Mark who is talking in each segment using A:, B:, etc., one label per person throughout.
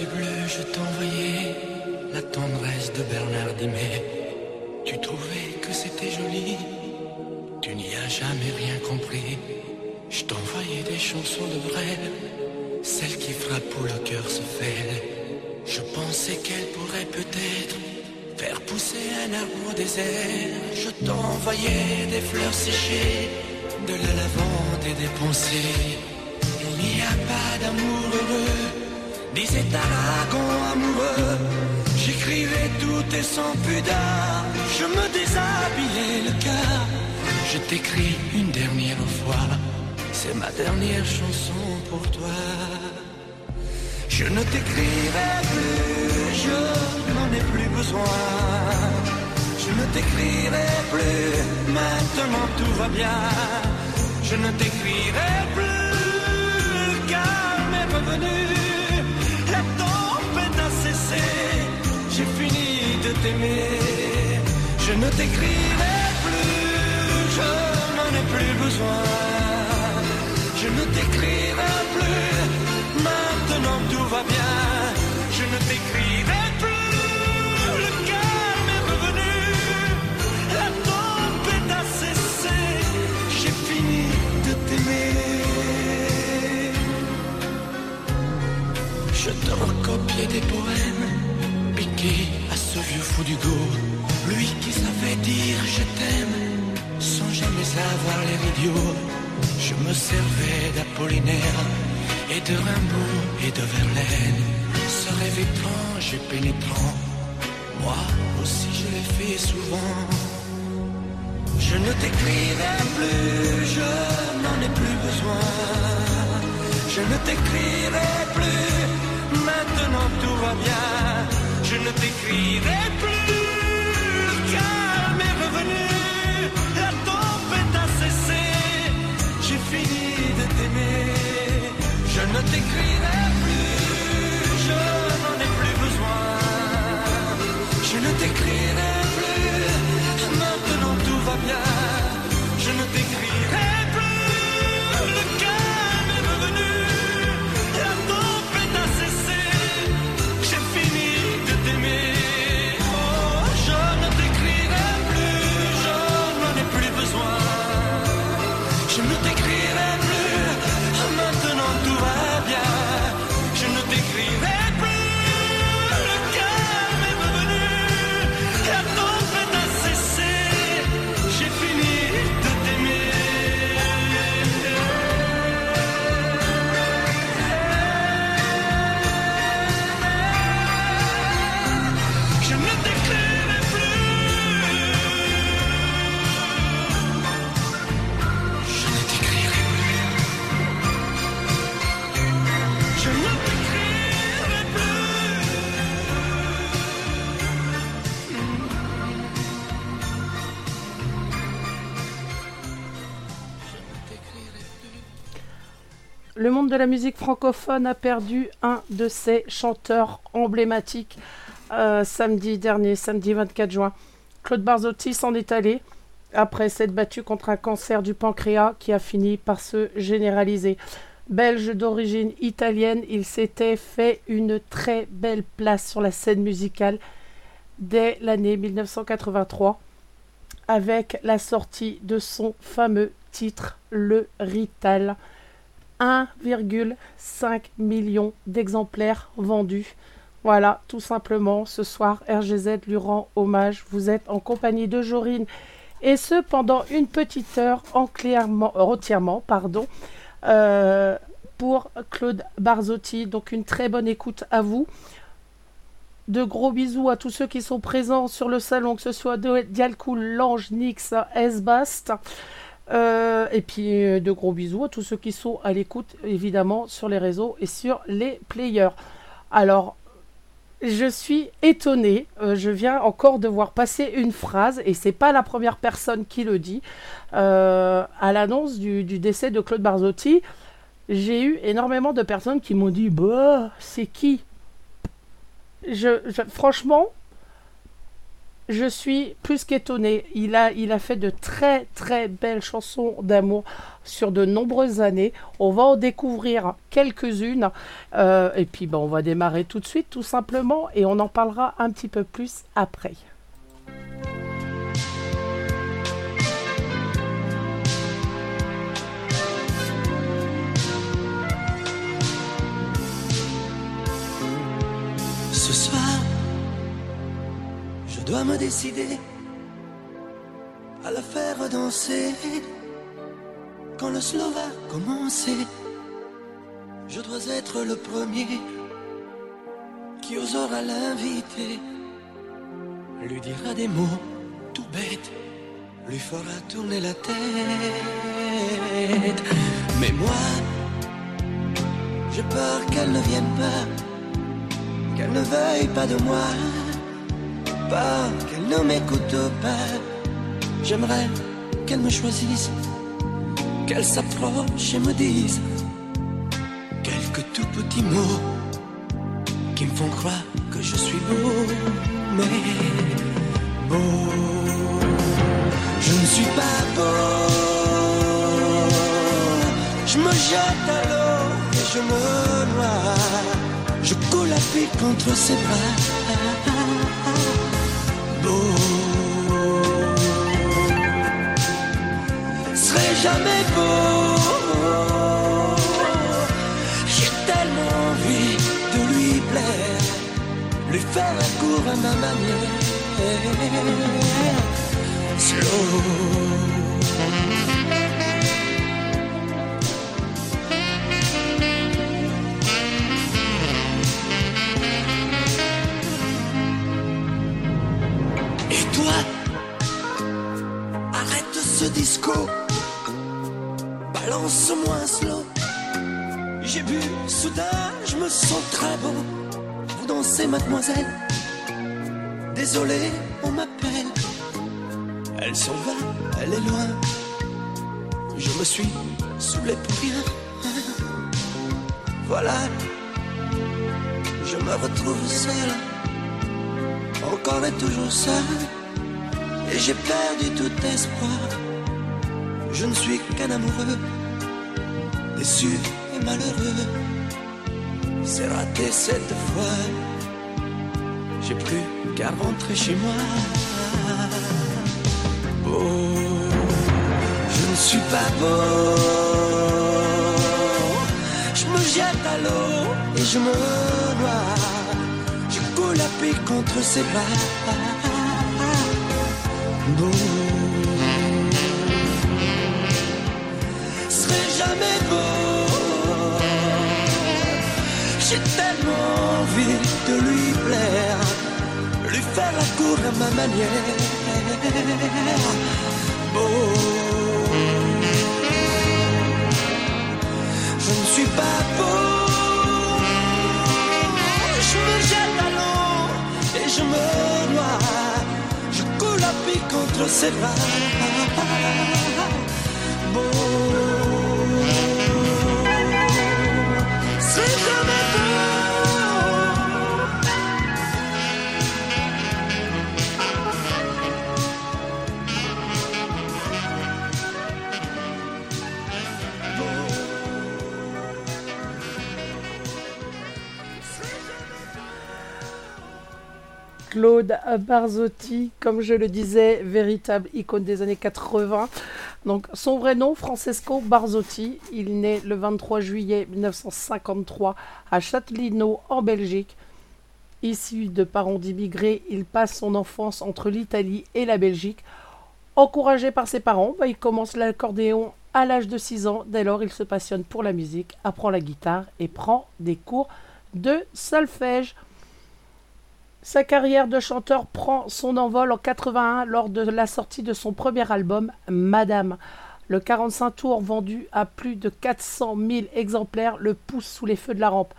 A: je t'envoyais la tendresse de Bernard Dimet. Tu trouvais que c'était joli, tu n'y as jamais rien compris. Je t'envoyais des chansons de Brel, celles qui frappent où le cœur se fait. Je pensais qu'elle pourrait peut-être faire pousser un arbre au désert. Je t'envoyais des fleurs séchées, de la lavande et des pensées. Disait Aragon amoureux. J'écrivais tout et sans pudeur, je me déshabillais le cœur. Je t'écris une dernière fois, c'est ma dernière chanson pour toi. Je ne t'écrirai plus, je n'en ai plus besoin. Je ne t'écrirai plus, maintenant tout va bien. Je ne t'écrirai plus, Je ne t'écrirai plus, je n'en ai plus besoin. Je ne t'écrirai plus, maintenant tout va bien. Je ne t'écrirai plus, le calme est revenu. La tempête a cessé, j'ai fini de t'aimer. Je te recopiais des poèmes piqués du. Lui qui savait dire je t'aime sans jamais avoir l'air idiot. Je me servais d'Apollinaire et de Rimbaud et de Verlaine. Ce rêve étrange et pénétrant, moi aussi je l'ai fait souvent. Je ne t'écrirai plus, je n'en ai plus besoin. Je ne t'écrirai plus, maintenant tout va bien. Je ne t'écrirai plus, le calme est revenu, la tempête a cessé, j'ai fini de t'aimer. Je ne t'écrirai plus, je n'en ai plus besoin. Je ne t'écrirai plus, maintenant tout va bien. Je ne t'écrirai Le
B: monde de la musique francophone a perdu un de ses chanteurs emblématiques euh, samedi dernier, samedi 24 juin. Claude Barzotti s'en est allé après s'être battu contre un cancer du pancréas qui a fini par se généraliser. Belge d'origine italienne, il s'était fait une très belle place sur la scène musicale dès l'année 1983 avec la sortie de son fameux titre Le Rital. 1,5 million d'exemplaires vendus. Voilà, tout simplement, ce soir, RGZ lui rend hommage. Vous êtes en compagnie de Jorine. Et ce, pendant une petite heure entièrement, entièrement pardon, euh, pour Claude Barzotti. Donc une très bonne écoute à vous. De gros bisous à tous ceux qui sont présents sur le salon, que ce soit Dialcool, Lange, Nix, S-Bast. Euh, et puis euh, de gros bisous à tous ceux qui sont à l'écoute, évidemment, sur les réseaux et sur les players. Alors, je suis étonnée. euh, je viens encore de voir passer une phrase, et c'est pas la première personne qui le dit. à l'annonce du, décès de Claude Barzotti, j'ai eu énormément de personnes qui m'ont dit Bah, c'est qui? Franchement, je suis plus qu'étonné. Il a, il a fait de très très belles chansons d'amour sur de nombreuses années. On va en découvrir quelques-unes. Euh, et puis ben, on va démarrer tout de suite tout simplement et on en parlera un petit peu plus après.
A: Dois me décider à la faire danser. Quand le slow va commencer, je dois être le premier qui osera l'inviter. Lui dira des mots tout bêtes, lui fera tourner la tête. Mais moi, j'ai peur qu'elle ne vienne pas qu'elle ne veuille pas de moi, qu'elle ne m'écoute pas. J'aimerais qu'elle me choisisse, qu'elle s'approche et me dise quelques tout petits mots qui me font croire que je suis beau, mais beau. Je ne suis pas beau, je me jette à l'eau et je me noie. Je coule à pied contre ses bras. Jamais beau. J'ai tellement envie de lui plaire, lui faire un cours à ma manière. Slow. Balance-moi slow. J'ai bu, soudain, je me sens très beau. Vous dansez, mademoiselle. Désolé, on m'appelle. Elle s'en va, elle est loin. Je me suis saoulé pour rien. Voilà, je me retrouve seul encore et toujours seul, et j'ai perdu tout espoir. Je ne suis qu'un amoureux, déçu et malheureux. C'est raté cette fois, j'ai plus qu'à rentrer chez moi. Beau, je ne suis pas beau. Je me jette à l'eau et je me noie la pique contre ses bras. Beau. Jamais beau. J'ai tellement envie de lui plaire, lui faire la cour à ma manière. Beau. Je ne suis pas beau. Je me jette à l'eau et je me noie. Je coule à pied contre ses bras.
B: Claude Barzotti, comme je le disais, véritable icône des années 80. Donc, son vrai nom, Francesco Barzotti. Il naît le 23 juillet 1953 à Châtelineau, en Belgique. Issu de parents d'immigrés, il passe son enfance entre l'Italie et la Belgique. Encouragé par ses parents, bah, il commence l'accordéon à l'âge de 6 ans. Dès lors, il se passionne pour la musique, apprend la guitare et prend des cours de solfège. Sa carrière de chanteur prend son envol en 81 lors de la sortie de son premier album Madame. Le 45 tours vendu à plus de 400 000 exemplaires le pousse sous les feux de la rampe.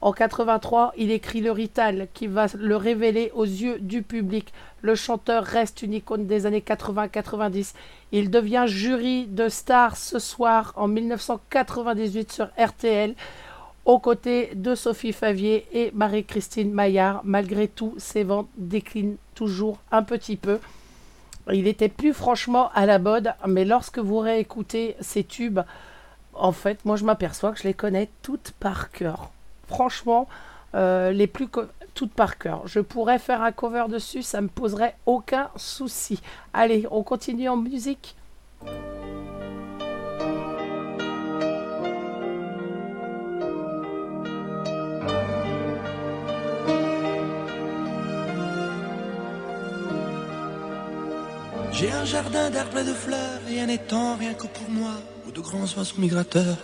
B: En 83, il écrit le Rital qui va le révéler aux yeux du public. Le chanteur reste une icône des années 80-90. Il devient jury de Star ce soir en 1998 sur RTL. Aux côtés de Sophie Favier et Marie-Christine Maillard. Malgré tout, ses ventes déclinent toujours un petit peu. Il était plus franchement à la mode, mais lorsque vous réécoutez ces tubes, en fait, moi je m'aperçois que je les connais toutes par cœur. Franchement, euh, les plus toutes par cœur. Je pourrais faire un cover dessus, ça me poserait aucun souci. Allez, on continue en musique.
A: J'ai un jardin d'arbres et de fleurs et un étang rien que pour moi, où de grands oiseaux migrateurs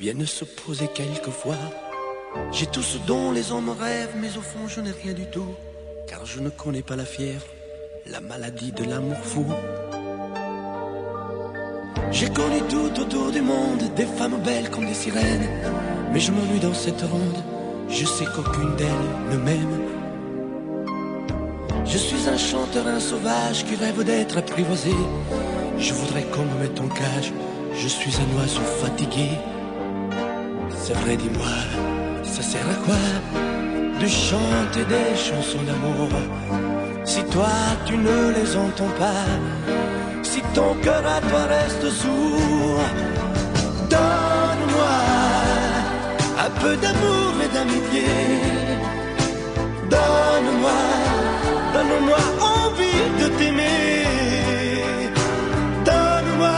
A: viennent se poser quelquefois. J'ai tout ce dont les hommes rêvent, mais au fond je n'ai rien du tout, car je ne connais pas la fièvre, la maladie de l'amour fou. J'ai connu tout autour du monde, des femmes belles comme des sirènes, mais je m'ennuie dans cette ronde, je sais qu'aucune d'elles ne m'aime. Je suis un chanteur, un sauvage qui rêve d'être apprivoisé. Je voudrais qu'on me mette en cage. Je suis un oiseau fatigué. C'est vrai, dis-moi, ça sert à quoi de chanter des chansons d'amour? Si toi tu ne les entends pas, si ton cœur à toi reste sourd Donne-moi un peu d'amour et d'amitié. Donne-moi Donne-moi envie de t'aimer. Donne-moi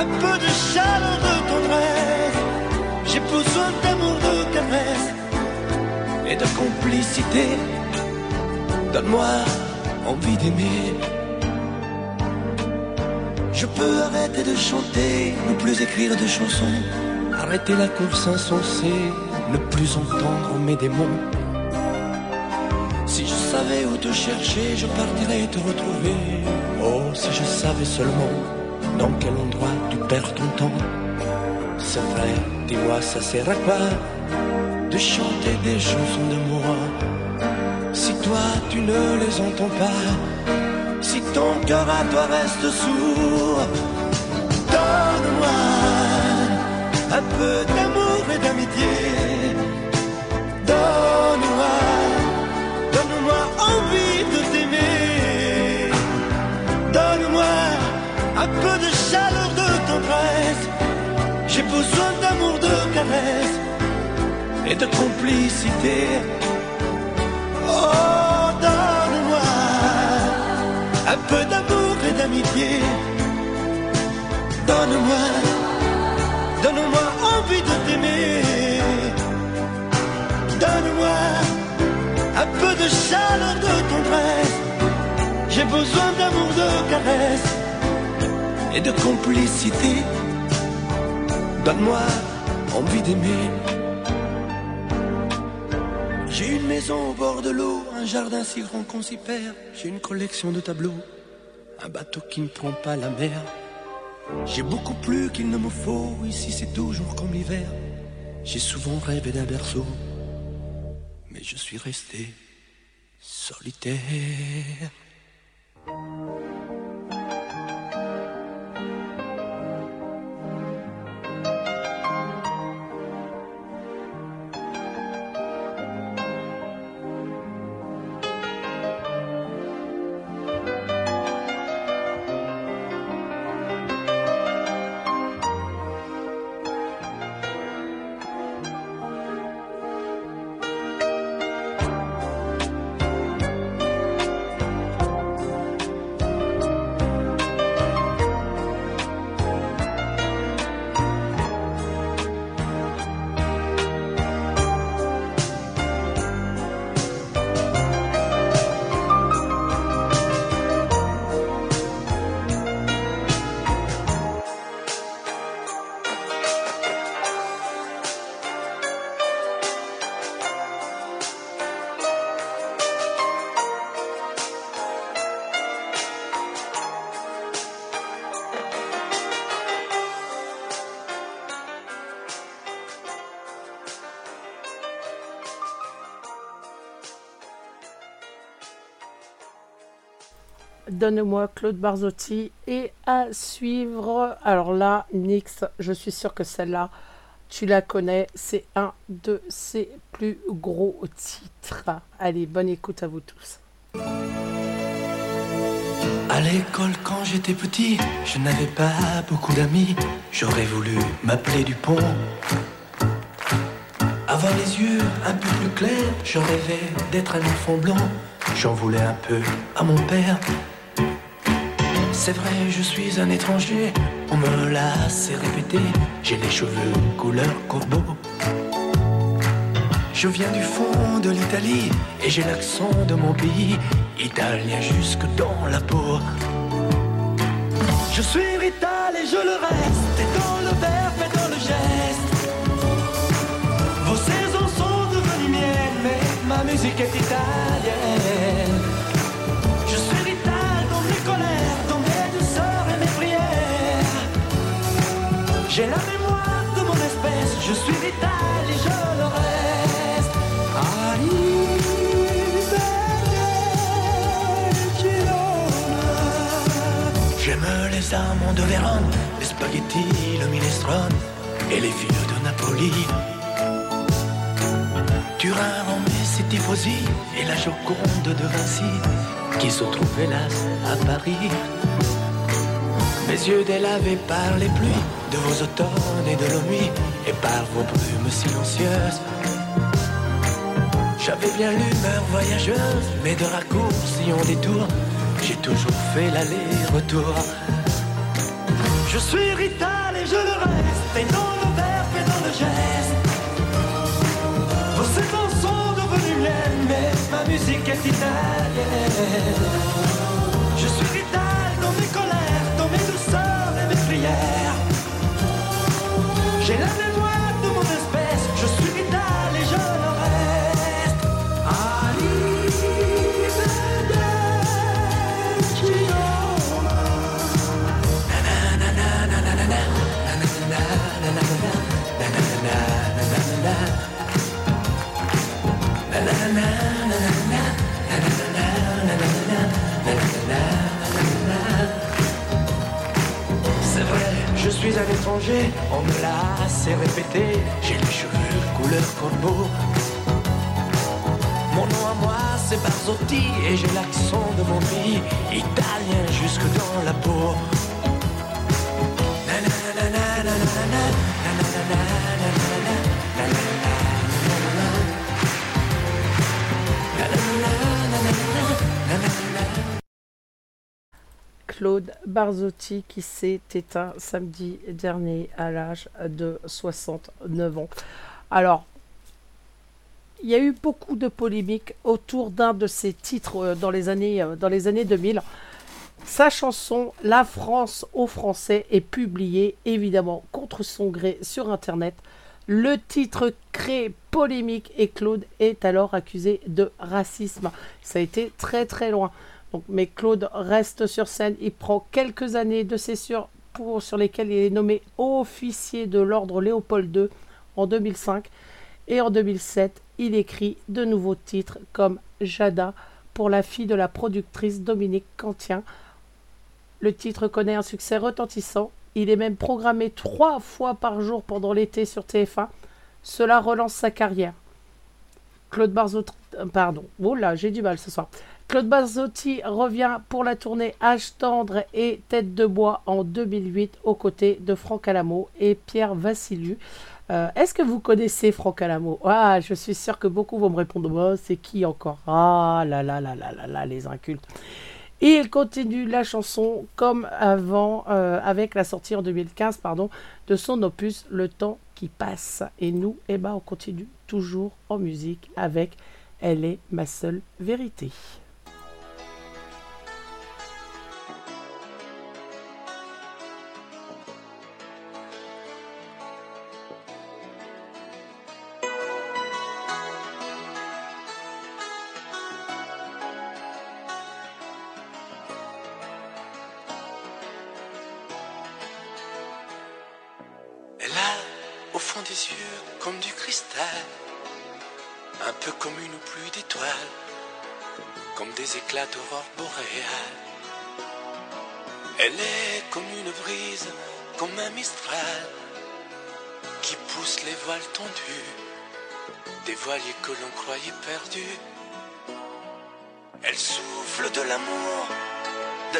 A: un peu de chaleur de tendresse. J'ai besoin d'amour, de caresse et de complicité. Donne-moi envie d'aimer. Je peux arrêter de chanter, ne plus écrire de chansons, arrêter la course insensée, ne plus entendre mes démons te chercher, je partirais te retrouver. Oh, si je savais seulement dans quel endroit tu perds ton temps. C'est vrai, dis-moi, ça sert à quoi de chanter des chansons d'amour? Si toi tu ne les entends pas, si ton cœur à toi reste sourd, donne-moi un peu d'amour et d'amitié. Donne-moi envie de t'aimer. Donne-moi un peu de chaleur de tendresse. J'ai besoin d'amour, de caresse et de complicité. Oh, donne-moi un peu d'amour et d'amitié. Donne-moi, donne-moi envie de t'aimer. Donne-moi un peu de chaleur de tendresse. J'ai besoin d'amour, de caresse et de complicité. Donne-moi envie d'aimer. J'ai une maison au bord de l'eau, un jardin si grand qu'on s'y perd. J'ai une collection de tableaux, un bateau qui ne prend pas la mer. J'ai beaucoup plus qu'il ne me faut, ici c'est toujours comme l'hiver. J'ai souvent rêvé d'un berceau je suis resté solitaire.
B: Donne-moi Claude Barzotti et à suivre. Alors là, Nix, je suis sûre que celle-là, tu la connais, c'est un de ses plus gros titres. Allez, bonne écoute à vous tous.
A: À l'école, quand j'étais petit, je n'avais pas beaucoup d'amis. J'aurais voulu m'appeler Dupont. Avoir les yeux un peu plus clairs, je rêvais d'être un enfant blanc. J'en voulais un peu à mon père. C'est vrai, je suis un étranger, on me l'a assez répété. J'ai les cheveux couleur corbeau. Je viens du fond de l'Italie et j'ai l'accent de mon pays, italien jusque dans la peau. Je suis rital et je le reste, et dans le verbe et dans le geste. Vos saisons sont devenues miennes, mais ma musique est italienne. J'ai la mémoire de mon espèce, je suis vital et je le reste. J'aime les amandes de Vérone, les spaghettis, le minestrone et les filles de Napoli. Turin, Rome, ses tifosi et la Joconde de Vinci qui se trouvent hélas à Paris. Mes yeux délavés par les pluies de vos automnes et de nos nuits et par vos brumes silencieuses. J'avais bien l'humeur voyageuse, mais de raccourcis en détour, j'ai toujours fait l'aller-retour. Je suis rital et je le reste, et dans le verbe et dans le geste. Vos saisons sont devenues miennes, mais ma musique est italienne. J'ai la suis un étranger, on me l'a assez répété. J'ai les cheveux couleur corbeau. Mon nom à moi, c'est Barzotti, et j'ai l'accent de mon pays, italien jusque dans la peau.
B: Claude Barzotti qui s'est éteint samedi dernier à l'âge de 69 ans. Alors, il y a eu beaucoup de polémiques autour d'un de ses titres euh, dans les années, euh, dans les années 2000. Sa chanson La France aux Français est publiée évidemment contre son gré sur Internet. Le titre crée polémique et Claude est alors accusé de racisme. Ça a été très très loin. Mais Claude reste sur scène. Il prend quelques années de césure pour, sur lesquelles il est nommé officier de l'ordre Léopold II en 2005. Et en 2007, il écrit de nouveaux titres comme Jada pour la fille de la productrice Dominique Cantien. Le titre connaît un succès retentissant. Il est même programmé trois fois par jour pendant l'été sur TF1. Cela relance sa carrière. Claude Barzotti, pardon, oh là, j'ai du mal ce soir. Claude Barzotti revient pour la tournée Âge tendre et Tête de bois en 2008 aux côtés de Franck Alamo et Pierre Vassiliou. Euh, Est-ce que vous connaissez Franck Alamo? Ah, je suis sûr que beaucoup vont me répondre oh, c'est qui encore? Ah là là là là là là, les incultes. Et il continue la chanson comme avant, euh, avec la sortie en 2015 pardon, de son opus Le temps qui passe. Et nous, eh ben, on continue toujours en musique avec Elle est ma seule vérité.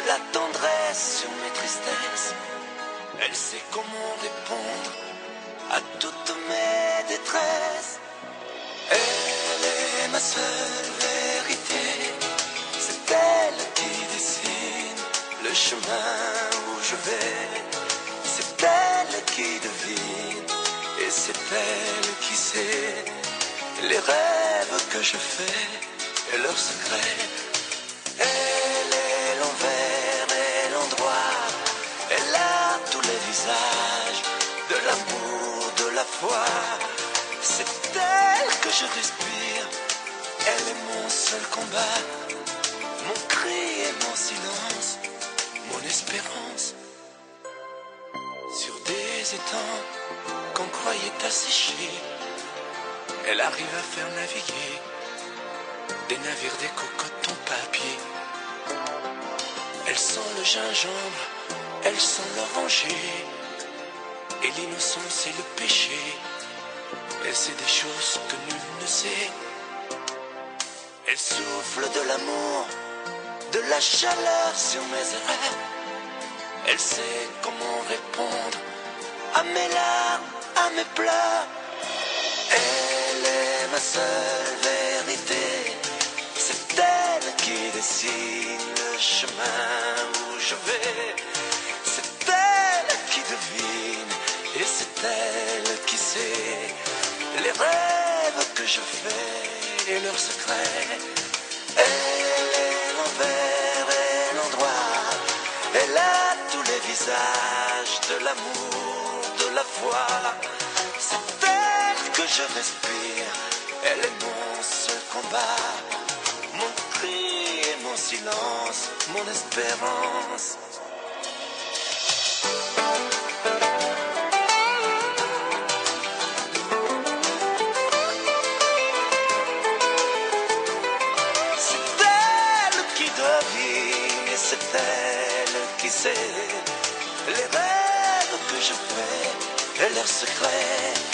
A: La tendresse sur mes tristesses. Elle sait comment répondre à toutes mes détresses. Elle est ma seule vérité, c'est elle qui dessine le chemin où je vais. C'est elle qui devine et c'est elle qui sait les rêves que je fais et leurs secrets. C'est elle que je respire, elle est mon seul combat, mon cri et mon silence, mon espérance. Sur des étangs qu'on croyait asséchés, elle arrive à faire naviguer des navires, des cocottes en papier. Elle sent le gingembre, elle sent l'oranger, et l'innocence et le péché. Elle sait des choses que nul ne sait. Elle souffle de l'amour, de la chaleur sur mes erreurs. Elle sait comment répondre à mes larmes, à mes pleurs. Elle est ma seule vérité. C'est elle qui dessine le chemin où je vais. C'est elle qui devine et c'est elle qui sait les rêves que je fais et leurs secrets. Elle est l'envers et l'endroit. Elle a tous les visages de l'amour, de la foi. C'est elle que je respire. Elle est mon seul combat. Mon cri et mon silence, mon espérance. Qui sait les rêves que je fais et leurs secrets.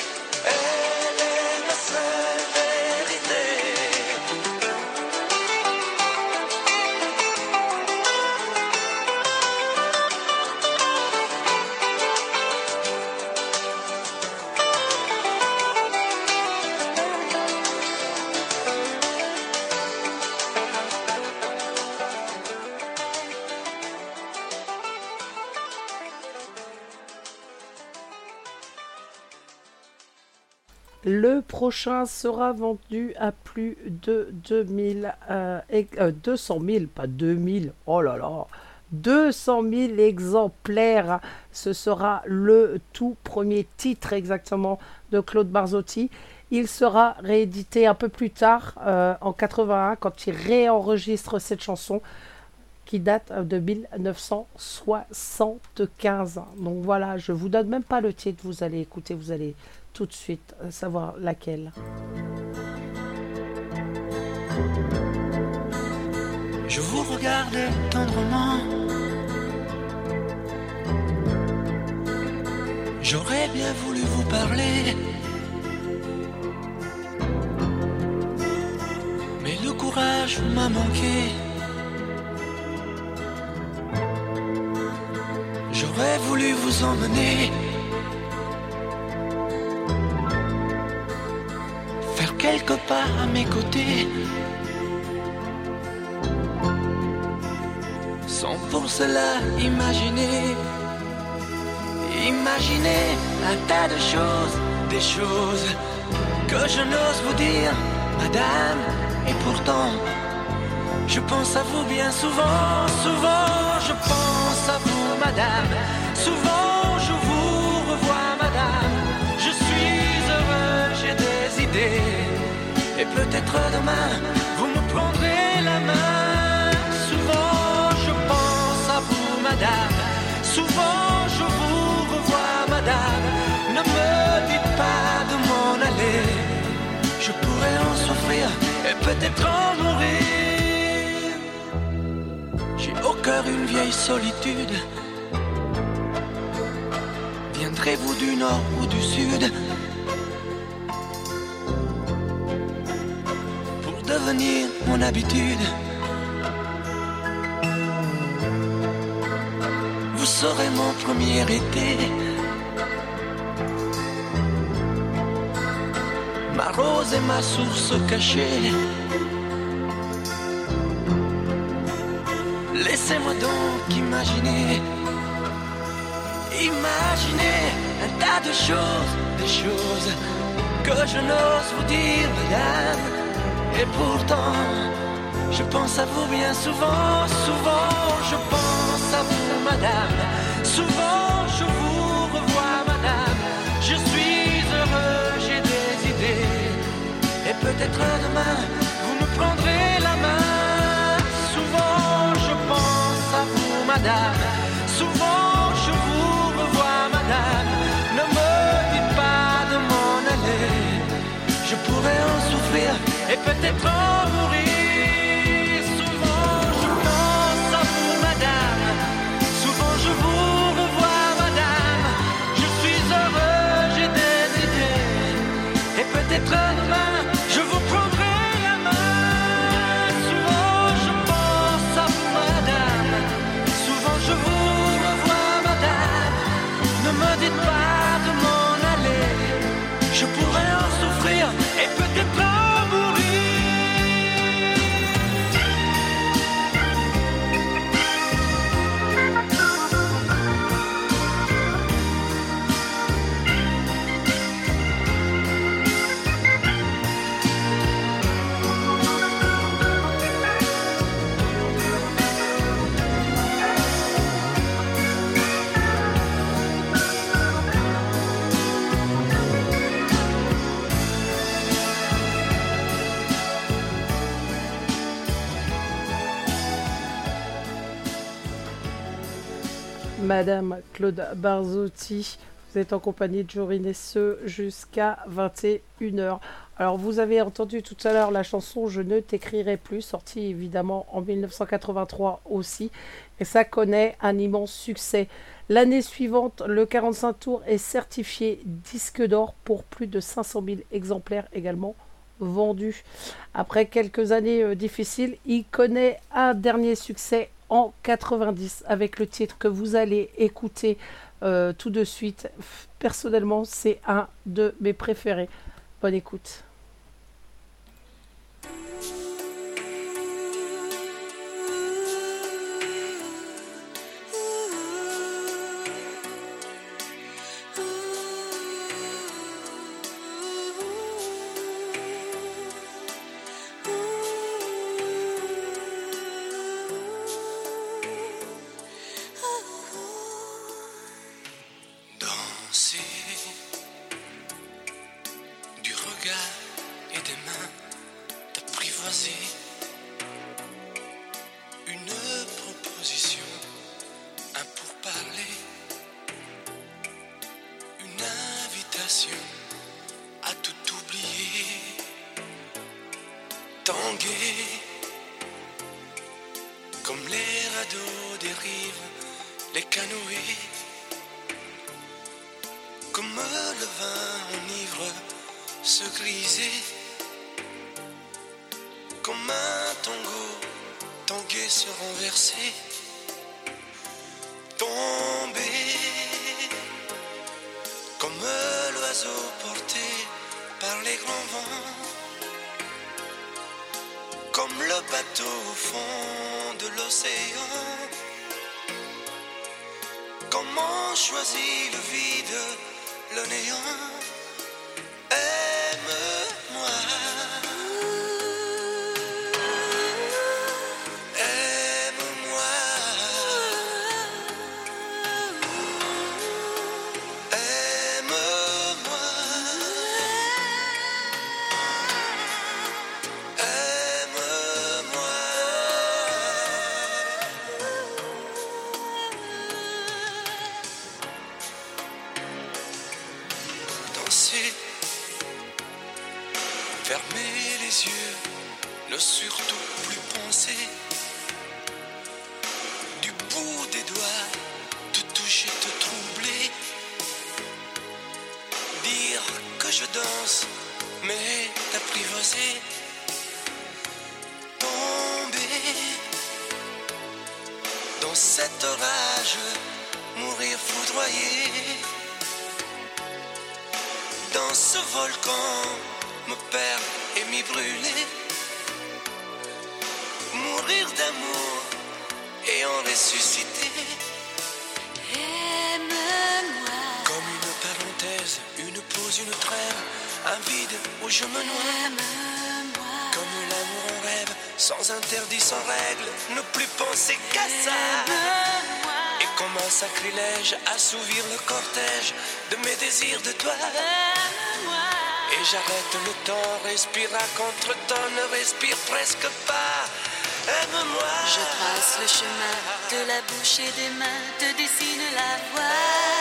B: Prochain sera vendu à plus de 2000, euh, ex- euh, 200 000, pas 2000, oh là là, 200 000 exemplaires. Ce sera le tout premier titre exactement de Claude Barzotti. Il sera réédité un peu plus tard, euh, en 81, quand il réenregistre cette chanson qui date de 1975. Donc voilà, je vous donne même pas le titre, vous allez écouter, vous allez tout de suite euh, savoir laquelle.
A: Je vous regardais tendrement. J'aurais bien voulu vous parler. Mais le courage m'a manqué. J'aurais voulu vous emmener. Faire quelques pas à mes côtés. sans pour cela imaginer, imaginer un tas de choses, des choses que je n'ose vous dire, madame, et pourtant, je pense à vous bien souvent, souvent, je pense à vous, madame, souvent peut-être demain, vous me prendrez la main, souvent je pense à vous, madame, souvent je vous revois, madame, ne me dites pas de m'en aller, je pourrais en souffrir et peut-être en mourir. J'ai au cœur une vieille solitude. serez-vous du nord ou du sud? Devenir mon habitude. Vous serez mon premier été. Ma rose et ma source cachée. Laissez-moi donc imaginer Imaginez un tas de choses, des choses que je n'ose vous dire, madame. Et pourtant, je pense à vous bien souvent, souvent je pense à vous, madame. Souvent je vous revois, madame. Je suis heureux, j'ai des idées. Et peut-être demain, vous me prendrez la main. Souvent je pense à vous, madame. Peut-être en mourir. Souvent je pense à vous, madame. Souvent je vous revois, madame. Je suis heureux, j'ai des idées. Et peut-être Madame
B: Claude Barzotti, vous êtes en compagnie de Jorine jusqu'à 21h. Alors vous avez entendu tout à l'heure la chanson Je ne t'écrirai plus, sortie évidemment en 1983 aussi, et ça connaît un immense succès. L'année suivante, le 45 tours est certifié disque d'or pour plus de 500 000 exemplaires également vendus. Après quelques années euh, difficiles, il connaît un dernier succès en 90 avec le titre que vous allez écouter euh, tout de suite. Personnellement, c'est un de mes préférés. Bonne écoute.
A: Danse, mais t'apprivoiser, tomber dans cet orage, mourir foudroyé. Dans ce volcan, me perdre et m'y brûler. Mourir d'amour et en ressusciter.
C: Aime-moi.
A: Comme une parenthèse, une pause, une trêve, un vide où je me noie. Comme l'amour en rêve, sans interdit, sans règle, ne plus penser qu'à ça. Et comme un sacrilège, assouvir le cortège de mes désirs de toi. Et j'arrête le temps, respire à contre-temps, ne respire presque pas. Aime-moi.
C: Je trace le chemin de la bouche et des mains, te dessine la voie.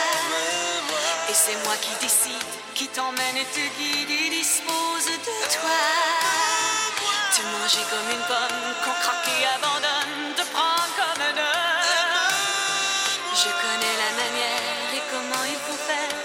C: Et c'est moi qui décide, qui t'emmène et te guide et dispose de toi. Te manger comme une pomme, qu'on craque et abandonne, te prendre comme un. Je connais la manière et comment il faut faire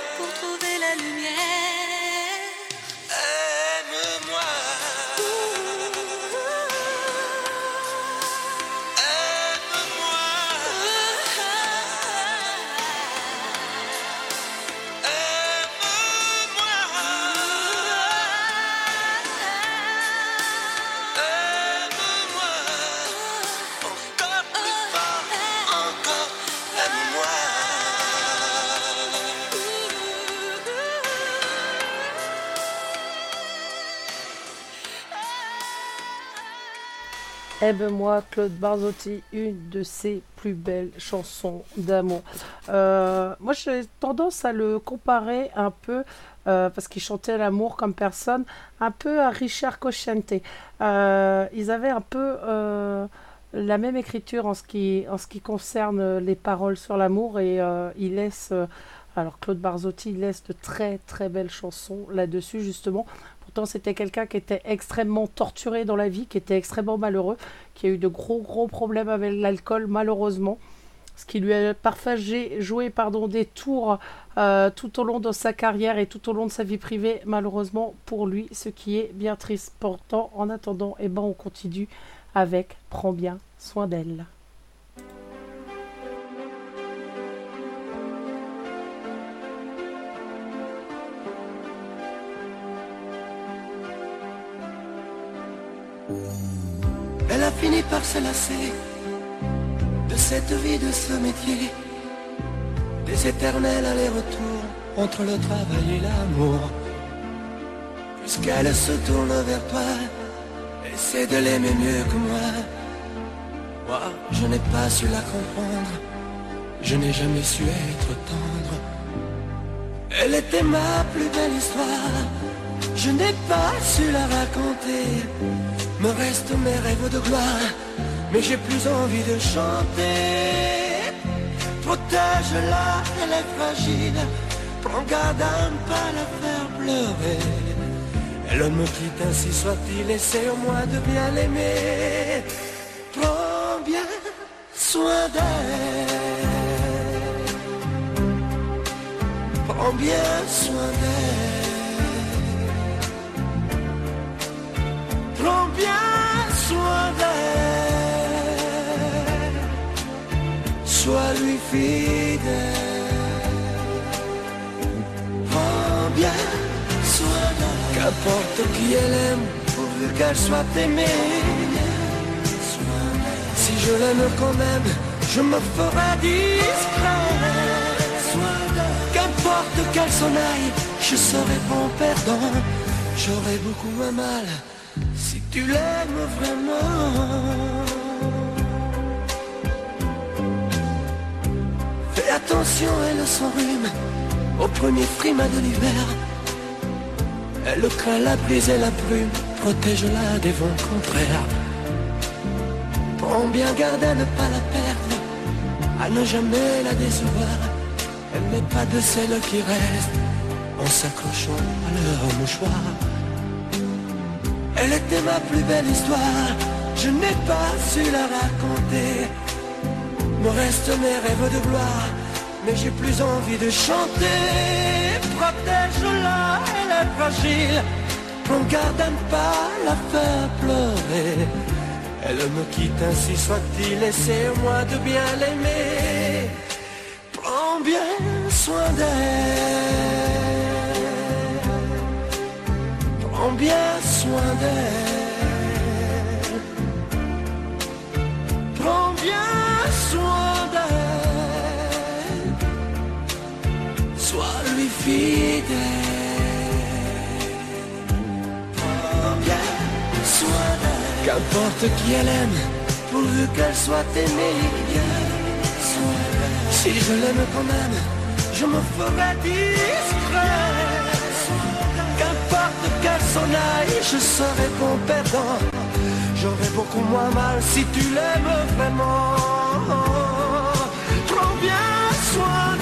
A: Aime-moi,
B: Claude Barzotti, une de ses plus belles chansons d'amour. Euh, moi, j'ai tendance à le comparer un peu, euh, parce qu'il chantait l'amour comme personne, un peu à Richard Cocciante. Euh, ils avaient un peu euh, la même écriture en ce qui, en ce qui concerne les paroles sur l'amour, et il laisse... alors Claude Barzotti laisse de très très belles chansons là-dessus justement. C'était quelqu'un qui était extrêmement torturé dans la vie, qui était extrêmement malheureux, qui a eu de gros gros problèmes avec l'alcool malheureusement. Ce qui lui a parfois gé- joué pardon, des tours euh, tout au long de sa carrière et tout au long de sa vie privée, malheureusement pour lui, ce qui est bien triste. Pourtant, en attendant, eh ben, on continue avec Prends bien soin d'elle.
A: Par se lasser de cette vie, de ce métier, des éternels allers-retours entre le travail et l'amour. Puisqu'elle se tourne vers toi, essaie de l'aimer mieux que moi. Moi, je n'ai pas su la comprendre, je n'ai jamais su être tendre. Elle était ma plus belle histoire, je n'ai pas su la raconter. Me restent mes rêves de gloire, mais j'ai plus envie de chanter. Protège-la, elle est fragile, prends garde à ne pas la faire pleurer. Elle me quitte ainsi soit-il, essaie au moins de bien l'aimer. Prends bien soin d'elle. Prends bien soin d'elle. Lui fidèle. Bien soin. Qu'importe qui elle aime, pourvu qu'elle soit aimée. Si je l'aime quand même, je me ferai discret. Qu'importe qu'elle s'en aille, je serai bon perdant. J'aurai beaucoup moins mal si tu l'aimes vraiment. Fais attention, elle s'enrhume au premier frima de l'hiver. Elle craint la brise et la brume, protège-la des vents contraires. Prends bien garde à ne pas la perdre, à ne jamais la décevoir. Elle n'est pas de celles qui restent en s'accrochant à leur mouchoir. Elle était ma plus belle histoire, je n'ai pas su la raconter. Me restent mes rêves de gloire, mais j'ai plus envie de chanter. Protège-la, elle est fragile. Prends garde à ne pas la faire pleurer. Elle me quitte ainsi soit-il, laissez-moi de bien l'aimer. Prends bien soin d'elle. Prends bien soin d'elle. Prends bien soin bien. Qu'importe qui elle aime, pourvu qu'elle soit aimée. Si je l'aime quand même, je me ferai discret. Qu'importe qu'elle s'en aille, je serai ton perdant. J'aurai beaucoup moins mal si tu l'aimes vraiment. Bien soin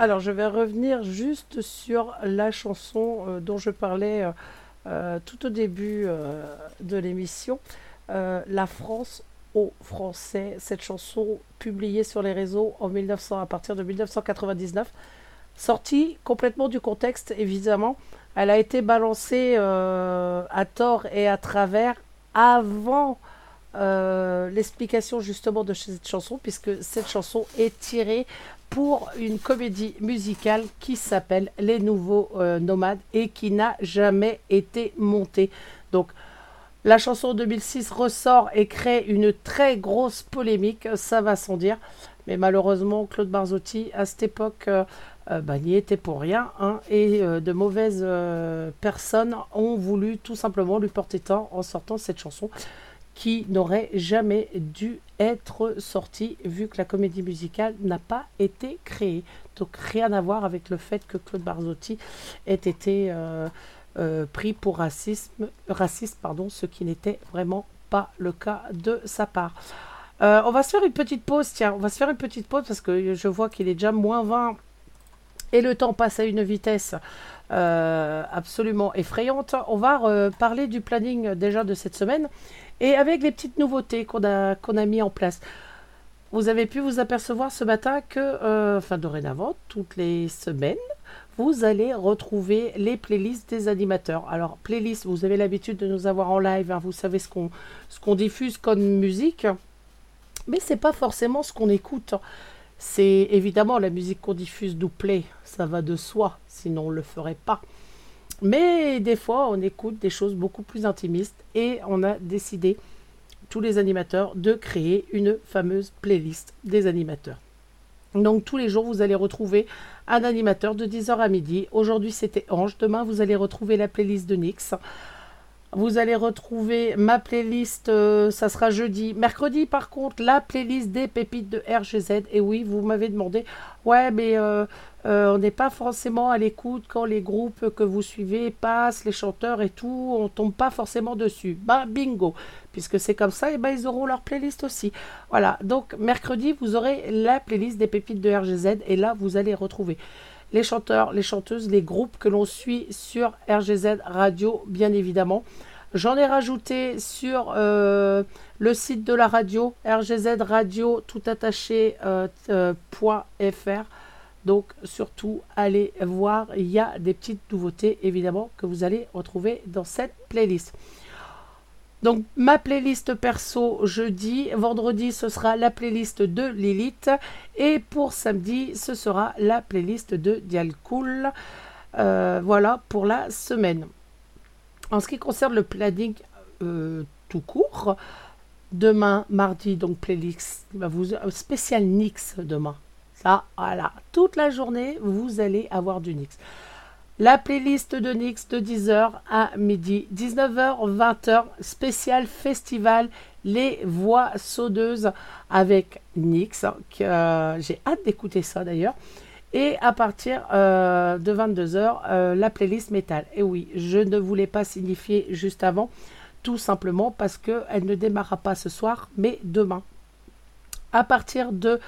B: Alors, je vais revenir juste sur la chanson euh, dont je parlais euh, euh, tout au début de l'émission. La France aux Français. Cette chanson publiée sur les réseaux en 1900, à partir de 1999, sortie complètement du contexte, évidemment. Elle a été balancée à tort et à travers avant l'explication justement de cette chanson, puisque cette chanson est tirée pour une comédie musicale qui s'appelle Les Nouveaux euh, Nomades et qui n'a jamais été montée. Donc, la chanson 2006 ressort et crée une très grosse polémique, ça va sans dire. Mais malheureusement, Claude Barzotti, à cette époque, euh, euh, bah, n'y était pour rien. hein, et de mauvaises personnes ont voulu tout simplement lui porter tort en sortant cette chanson qui n'aurait jamais dû être sortie vu que la comédie musicale n'a pas été créée. Donc rien à voir avec le fait que Claude Barzotti ait été euh, euh, pris pour racisme, raciste, pardon, ce qui n'était vraiment pas le cas de sa part. Euh, on va se faire une petite pause, tiens, on va se faire une petite pause parce que je vois qu'il est déjà moins 20 et le temps passe à une vitesse absolument effrayante. On va parler du planning déjà de cette semaine et avec les petites nouveautés qu'on a, qu'on a mis en place. Vous avez pu vous apercevoir ce matin que, euh, enfin dorénavant, toutes les semaines, vous allez retrouver les playlists des animateurs. Alors, playlist, vous avez l'habitude de nous avoir en live, hein, vous savez ce qu'on diffuse comme musique, mais c'est pas forcément ce qu'on écoute. C'est évidemment la musique qu'on diffuse nous plaît, ça va de soi, sinon on le ferait pas. Mais des fois, on écoute des choses beaucoup plus intimistes et on a décidé, tous les animateurs, de créer une fameuse playlist des animateurs. Donc tous les jours, vous allez retrouver un animateur de 10h à midi. Aujourd'hui, c'était Ange. Demain, vous allez retrouver la playlist de Nix. Vous allez retrouver ma playlist, euh, ça sera jeudi. Mercredi, par contre, la playlist des pépites de RGZ. Et oui, vous m'avez demandé, ouais, mais euh, euh, on n'est pas forcément à l'écoute quand les groupes que vous suivez passent, les chanteurs et tout, on tombe pas forcément dessus. Bah, bingo Puisque c'est comme ça, et ben ils auront leur playlist aussi. Voilà, donc mercredi, vous aurez la playlist des pépites de RGZ. Et là, vous allez retrouver les chanteurs, les chanteuses, les groupes que l'on suit sur RGZ Radio, bien évidemment. J'en ai rajouté sur euh, le site de la radio, RGZ Radio, tout attaché, euh, euh. Donc surtout, allez voir, il y a des petites nouveautés, évidemment, que vous allez retrouver dans cette playlist. Donc ma playlist perso jeudi, vendredi ce sera la playlist de Lilith et pour samedi ce sera la playlist de Dialcool. Euh, voilà pour la semaine. En ce qui concerne le planning euh, tout court, demain mardi donc playlist vous spécial Nix demain. Ça voilà, toute la journée vous allez avoir du Nix. La playlist de Nix de 10h à midi, 19h, 20h, spécial festival Les Voix Saudeuses avec Nix. euh, J'ai hâte d'écouter ça d'ailleurs. Et à partir euh, de 22h, euh, la playlist métal. Et oui, je ne voulais pas signifier juste avant Tout simplement parce qu'elle ne démarrera pas ce soir, mais demain. À partir de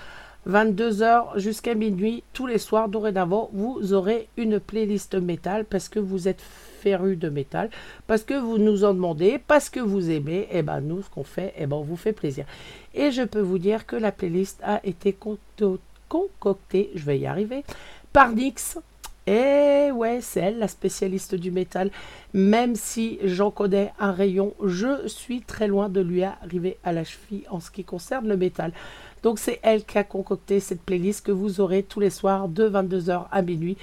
B: 22h jusqu'à minuit, tous les soirs dorénavant, vous aurez une playlist métal parce que vous êtes féru de métal, parce que vous nous en demandez, parce que vous aimez, et eh ben nous, ce qu'on fait, et eh ben on vous fait plaisir. Et je peux vous dire que la playlist a été concoctée, je vais y arriver, par Nix. Et ouais, c'est elle la spécialiste du métal. Même si j'en connais un rayon, je suis très loin de lui arriver à la cheville en ce qui concerne le métal. Donc c'est elle qui a concocté cette playlist que vous aurez tous les soirs de 22h à minuit,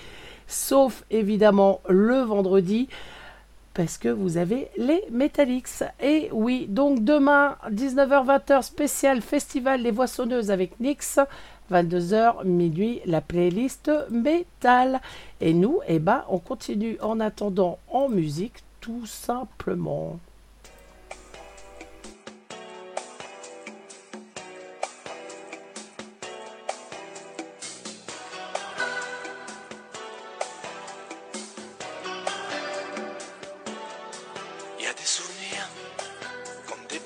B: sauf évidemment le vendredi parce que vous avez les Metallics. Et oui, donc demain, 19h-20h, spécial festival Les Voissonneuses avec Nix. 22h, minuit, la playlist métal. Et nous, eh ben, on continue en attendant en musique, tout simplement.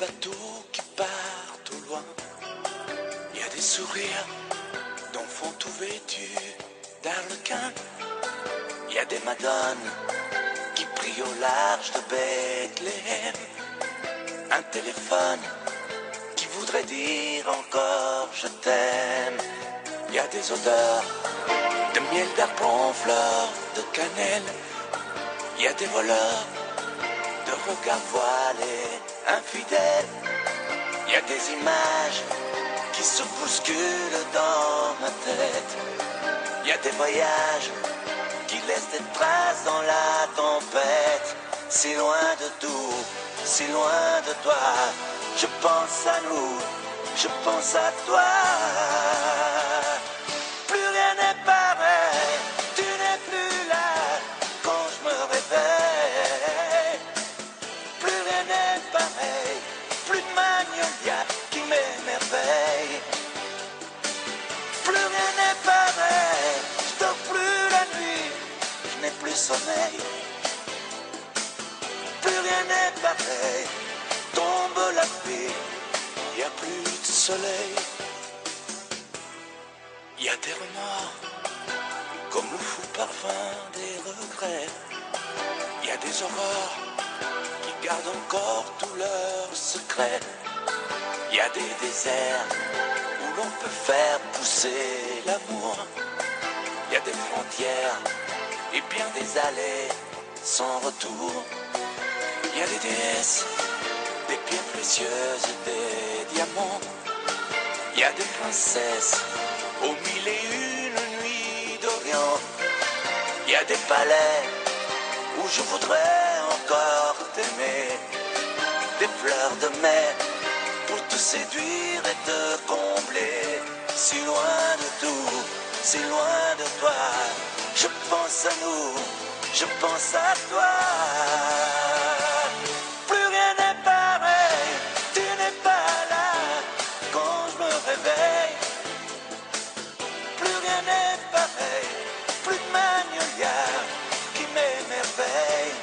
A: bateaux qui partent au loin. Il y a des sourires d'enfants tout vêtus d'arlequin. Il y a des madones qui prient au large de Bethléem. Un téléphone qui voudrait dire encore je t'aime. Il y a des odeurs de miel d'arbre fleur de cannelle. Il y a des voleurs de regards voilés infidèle. Il y a des images qui se bousculent dans ma tête. Il y a des voyages qui laissent des traces dans la tempête. Si loin de tout, si loin de toi, je pense à nous, je pense à toi. Plus rien n'est pareil, tombe la pluie, y a plus de soleil. Y a des remords, comme le fou parfum des regrets. Y a des aurores qui gardent encore tous leurs secrets. Y a des déserts où l'on peut faire pousser l'amour. Y a des frontières bien des allées sans retour. Il y a des déesses, des pierres précieuses, des diamants. Il y a des princesses aux mille et une nuits d'Orient. Il y a des palais où je voudrais encore t'aimer. Des fleurs de mai pour te séduire et te combler. Si loin de tout, si loin de toi. Je pense à nous, je pense à toi. Plus rien n'est pareil, tu n'es pas là quand je me réveille. Plus rien n'est pareil, plus de magnolia qui m'émerveille.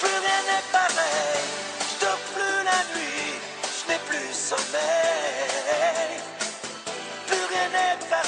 A: Plus rien n'est pareil, je dors plus la nuit, je n'ai plus sommeil. Plus rien n'est pareil.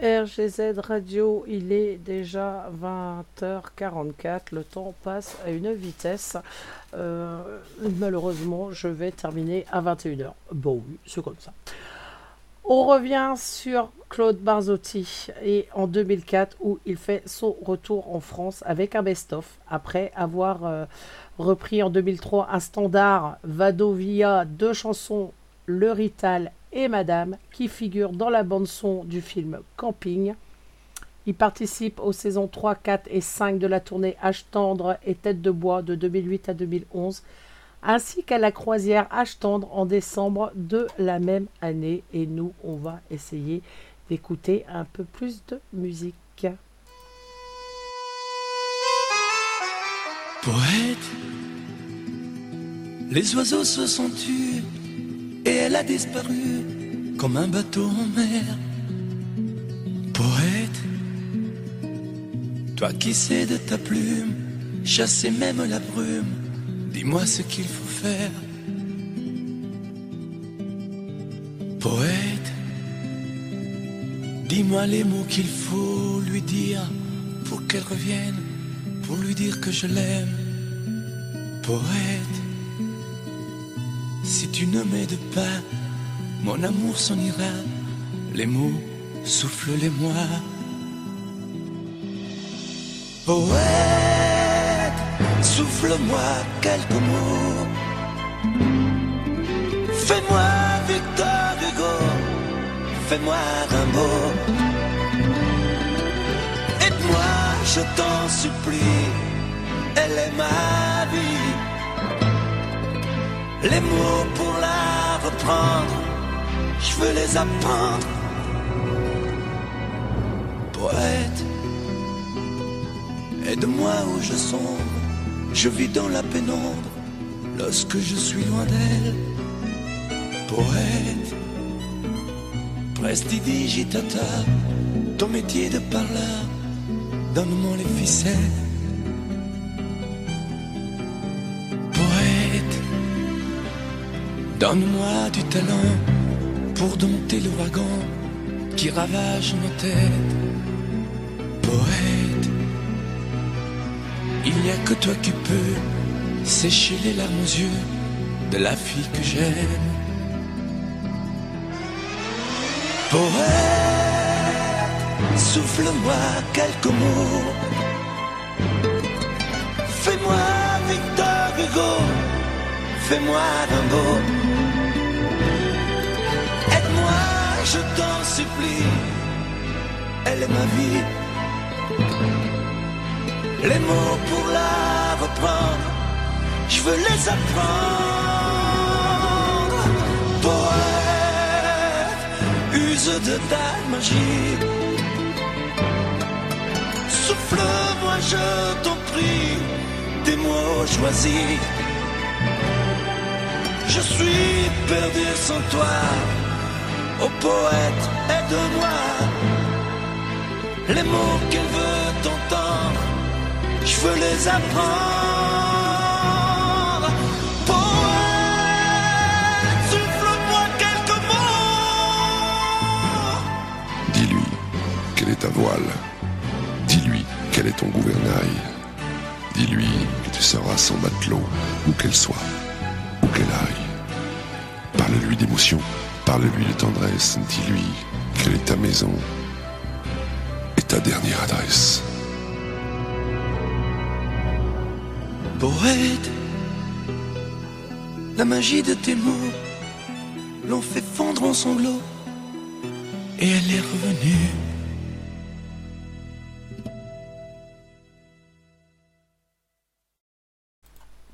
B: RGZ Radio, il est déjà 20h44. Le temps passe à une vitesse. Euh, malheureusement, je vais terminer à 21h. Bon, c'est comme ça. On revient sur Claude Barzotti et en 2004 où il fait son retour en France avec un best-of après avoir euh, repris en 2003 un standard Vadovia, deux chansons Le Rital Madame qui figurent dans la bande-son du film Camping. Il participe aux saisons 3, 4 et 5 de la tournée H tendre et Tête de bois de 2008 à 2011 ainsi qu'à la croisière H tendre en décembre de la même année. Et nous, on va essayer d'écouter un peu plus de musique.
A: Poète, les oiseaux se sont tus et elle a disparu comme un bateau en mer. Poète, toi qui sais de ta plume, chasser même la brume, dis-moi ce qu'il faut faire. Poète, dis-moi les mots qu'il faut lui dire pour qu'elle revienne, pour lui dire que je l'aime. Poète, si tu ne m'aides pas, mon amour s'en ira. Les mots, souffle-les-moi. Poète, souffle-moi quelques mots. Fais-moi Victor Hugo, fais-moi Rimbaud. Aide-moi, je t'en supplie, elle est ma vie. Les mots pour la reprendre, je veux les apprendre. Poète, aide-moi où je sombre, je vis dans la pénombre lorsque je suis loin d'elle. Poète, prestidigitata, ton métier de parleur, donne-moi les ficelles. Donne-moi du talent pour dompter l'ouragan qui ravage nos têtes. Poète, il n'y a que toi qui peux sécher les larmes aux yeux de la fille que j'aime. Poète, souffle-moi quelques mots. Fais-moi Victor Hugo, fais-moi Rimbaud. Je t'en supplie, elle est ma vie. Les mots pour la reprendre, je veux les apprendre. Poète, use de ta magie. Souffle-moi, je t'en prie, des mots choisis. Je suis perdu sans toi, ô poète, aide-moi. Les mots qu'elle veut entendre, je veux les apprendre. Poète, souffle-moi quelques mots.
D: Dis-lui quelle est ta voile. Dis-lui quel est ton gouvernail. Dis-lui que tu seras son matelot, où qu'elle soit, où qu'elle aille. Parle-lui d'émotion, parle-lui de tendresse. Dis-lui quelle est ta maison et ta dernière adresse.
A: Poète, la magie de tes mots l'ont fait fondre en sanglots et elle est revenue.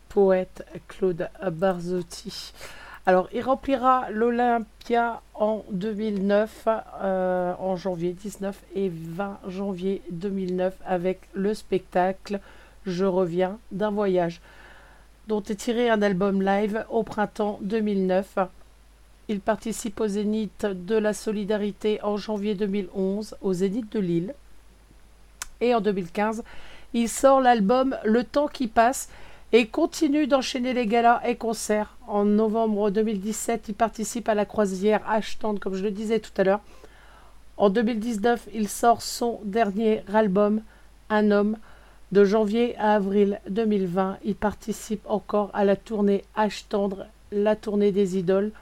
B: poète Claude Barzotti. Alors, il remplira l'Olympia en 2009, euh, en janvier 19 et 20 janvier 2009, avec le spectacle Je reviens d'un voyage, dont est tiré un album live au printemps 2009. Il participe au Zénith de la Solidarité en janvier 2011, au Zénith de Lille. Et en 2015, il sort l'album Le temps qui passe et continue d'enchaîner les galas et concerts. En novembre 2017, il participe à la croisière Ashton, comme je le disais tout à l'heure. En 2019, il sort son dernier album, Un homme. De janvier à avril 2020, il participe encore à la tournée H tendre, la tournée des idoles.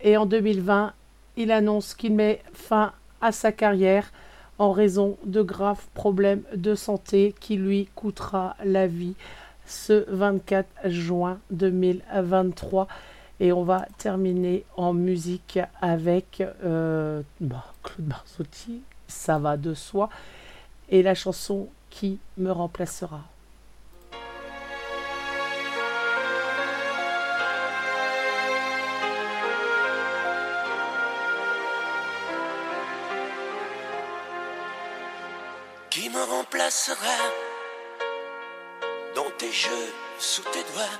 B: Et en 2020, il annonce qu'il met fin à sa carrière en raison de graves problèmes de santé qui lui coûtera la vie ce 24 juin 2023. Et on va terminer en musique avec euh, bah, Claude Barzotti, ça va de soi, et la chanson qui me remplacera.
A: Qui me remplacera dans tes jeux, sous tes doigts.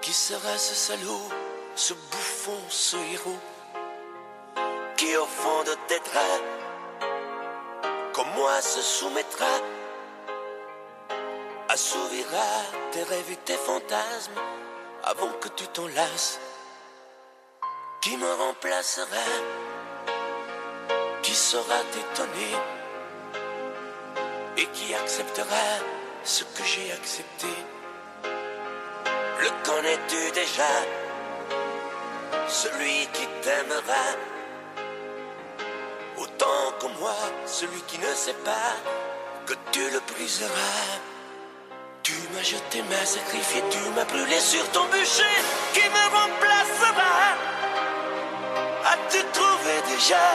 A: Qui sera ce salaud, ce bouffon, ce héros Qui au fond de tes draps, comme moi, se soumettra Assouvira tes rêves et tes fantasmes avant que tu t'en lasses. Qui me remplacera Qui saura t'étonner et qui acceptera ce que j'ai accepté. Le connais-tu déjà? Celui qui t'aimera autant que moi, celui qui ne sait pas que tu le briseras. Tu m'as jeté, m'as sacrifié, tu m'as brûlé sur ton bûcher. Qui me remplacera As-tu trouvé déjà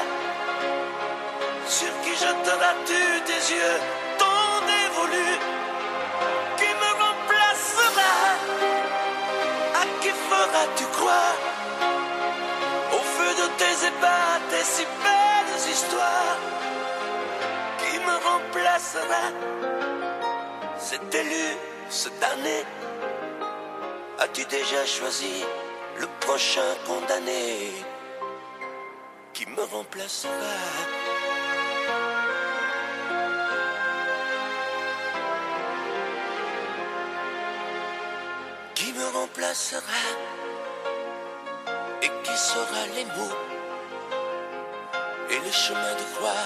A: sur qui jeteras-tu tes yeux qui qui feras-tu croire Au feu de tes ébats, tes si belles histoires Qui me remplacera Cet élu, ce damné? As-tu déjà choisi le prochain condamné Qui me remplacera remplacera saura les mots et le chemin de croix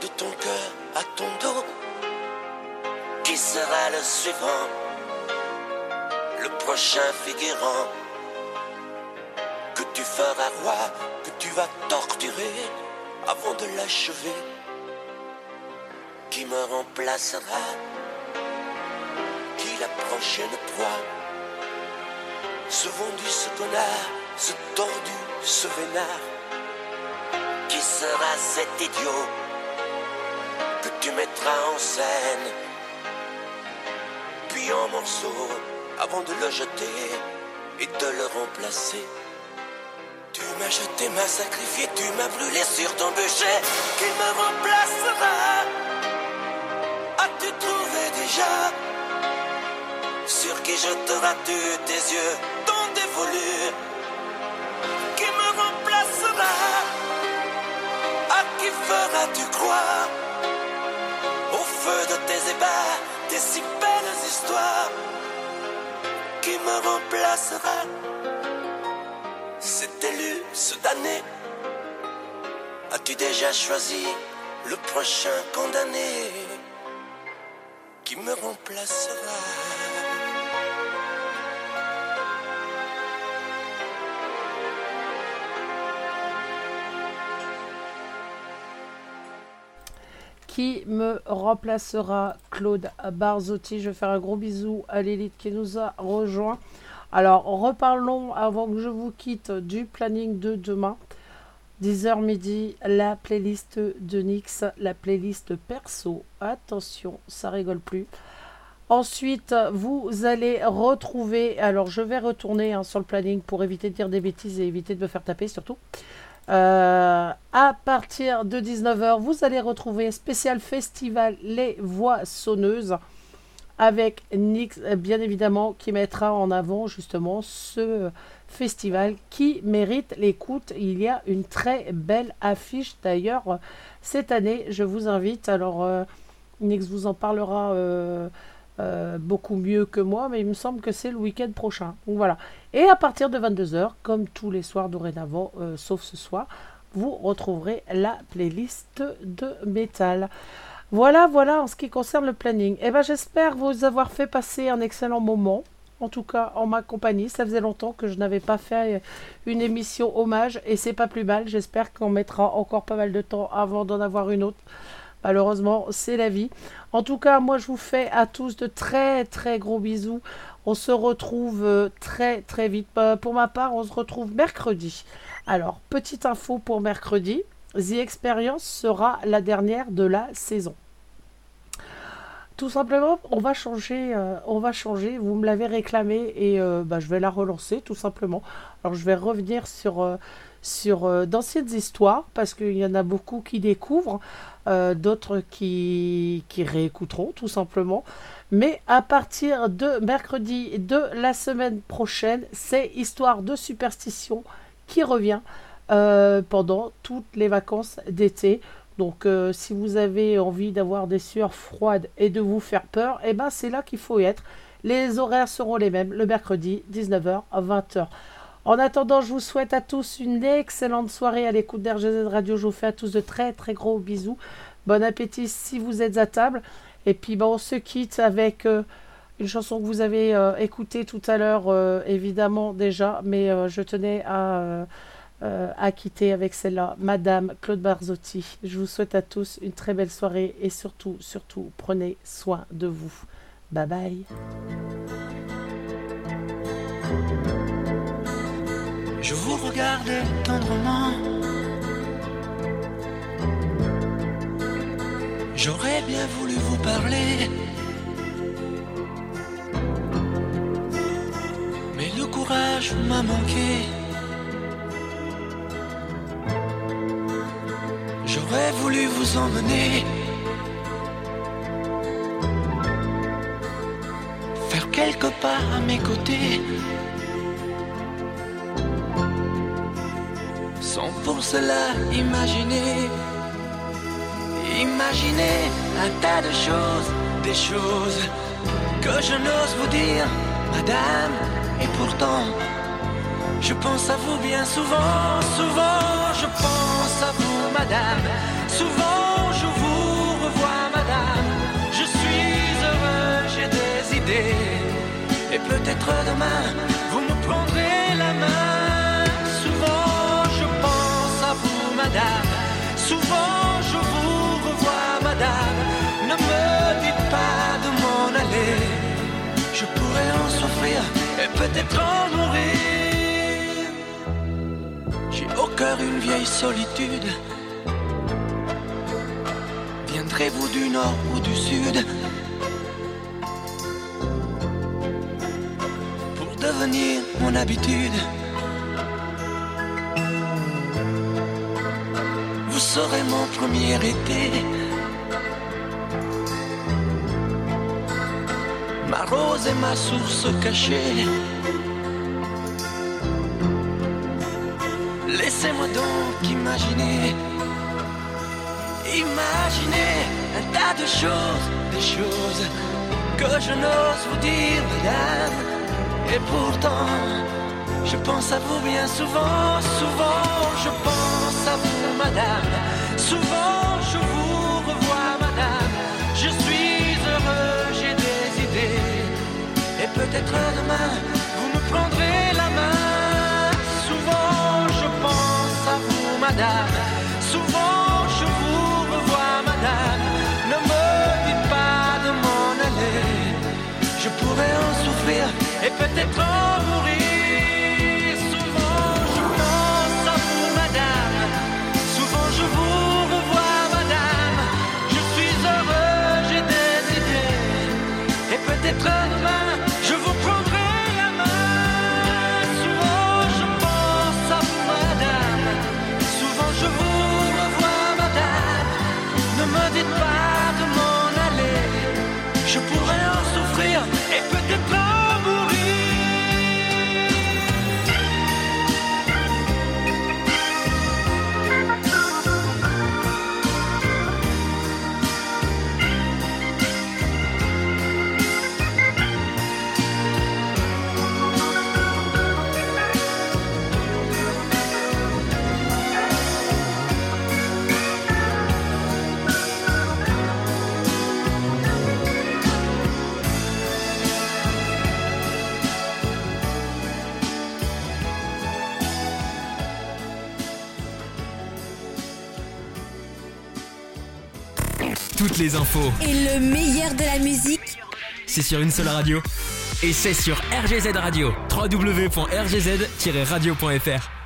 A: de ton cœur à ton dos? Qui sera le suivant, le prochain figurant que tu feras roi, que tu vas torturer avant de l'achever? Qui me remplacera, qui la prochaine proie ce vendu, ce connard, ce tordu, ce vénard. Qui sera cet idiot que tu mettras en scène, puis en morceaux avant de le jeter et de le remplacer? Tu m'as jeté, m'as sacrifié, tu m'as brûlé sur ton bûcher, qui me remplacera? As-tu trouvé déjà? Sur qui jeteras-tu tes yeux qui feras-tu croire Au feu de tes ébats, tes si belles histoires Qui me remplacera. C'est élu, ce damné As-tu déjà choisi le prochain condamné qui me remplacera?
B: Qui me remplacera Claude Barzotti. Je vais faire un gros bisou à l'élite qui nous a rejoint. Alors, reparlons avant que je vous quitte du planning de demain. 10h midi, la playlist de Nix, la playlist perso. Attention, ça rigole plus. Ensuite, vous allez retrouver, alors je vais retourner hein, sur le planning pour éviter de dire des bêtises et éviter de me faire taper surtout. Euh, à partir de 19h, vous allez retrouver spécial festival Les Voix Sonneuses avec Nix, bien évidemment, qui mettra en avant justement ce festival qui mérite l'écoute. Il y a une très belle affiche d'ailleurs cette année. Je vous invite. Alors, euh, Nix vous en parlera. Euh, euh, beaucoup mieux que moi, mais il me semble que c'est le week-end prochain. Donc voilà. Et à partir de 22h, comme tous les soirs dorénavant, euh, sauf ce soir, vous retrouverez la playlist de métal. Voilà, voilà en ce qui concerne le planning. Eh ben, j'espère vous avoir fait passer un excellent moment. En tout cas, en ma compagnie, ça faisait longtemps que je n'avais pas fait une émission hommage et c'est pas plus mal. J'espère qu'on mettra encore pas mal de temps avant d'en avoir une autre. Malheureusement, c'est la vie. En tout cas, moi, je vous fais à tous de très très gros bisous. On se retrouve euh, très très vite. Euh, pour ma part, on se retrouve mercredi. Alors, petite info pour mercredi. The Experience sera la dernière de la saison. tout simplement, on va changer, euh, on va changer. Vous me l'avez réclamé et euh, bah, je vais la relancer tout simplement. Alors je vais revenir sur sur euh, d'anciennes histoires parce qu'il y en a beaucoup qui découvrent, euh, d'autres qui réécouteront tout simplement. Mais à partir de mercredi de la semaine prochaine, c'est Histoire de superstition qui revient euh, pendant toutes les vacances d'été. Donc si vous avez envie d'avoir des sueurs froides et de vous faire peur, eh ben c'est là qu'il faut y être. Les horaires seront les mêmes le mercredi 19h à 20h. En attendant, je vous souhaite à tous une excellente soirée à l'écoute d'RGZ Radio. Je vous fais à tous de très très gros bisous. Bon appétit si vous êtes à table. Et puis on se quitte avec euh, une chanson que vous avez euh, écoutée tout à l'heure, euh, évidemment déjà, mais je tenais à, à quitter avec celle-là, Madame Claude Barzotti. Je vous souhaite à tous une très belle soirée et surtout, surtout, prenez soin de vous. Bye bye.
A: Tendrement. J'aurais bien voulu vous parler. Mais le courage m'a manqué. J'aurais voulu vous emmener. Faire quelques pas à mes côtés. Pour cela imaginer, imaginer un tas de choses, des choses que je n'ose vous dire, madame, et pourtant, je pense à vous bien souvent, souvent, je pense à vous, madame, souvent je vous revois, madame, je suis heureux, j'ai des idées, et peut-être demain, vous me prendrez la main, madame, souvent je vous revois, madame, ne me dites pas de m'en aller, je pourrais en souffrir et peut-être en mourir. J'ai au cœur une vieille solitude. Viendrez-vous du nord ou du sud? Pour devenir mon habitude? Serez mon premier été. Ma rose et ma source cachée. Laissez-moi donc imaginer. Imaginer un tas de choses, des choses que je n'ose vous dire, madame. Et pourtant, je pense à vous bien souvent, souvent, je pense à vous, madame. Souvent, je vous revois, madame. Je suis heureux, j'ai des idées. Et peut-être demain, vous me prendrez la main. Souvent, je pense à vous, madame. Souvent, je vous revois, madame. Ne me dites pas de m'en aller. Je pourrais en souffrir et peut-être en mourir. Et
E: Toutes les infos,
F: Et le meilleur de la musique,
E: c'est sur une seule radio. Et c'est sur RGZ Radio. www.rgz-radio.fr.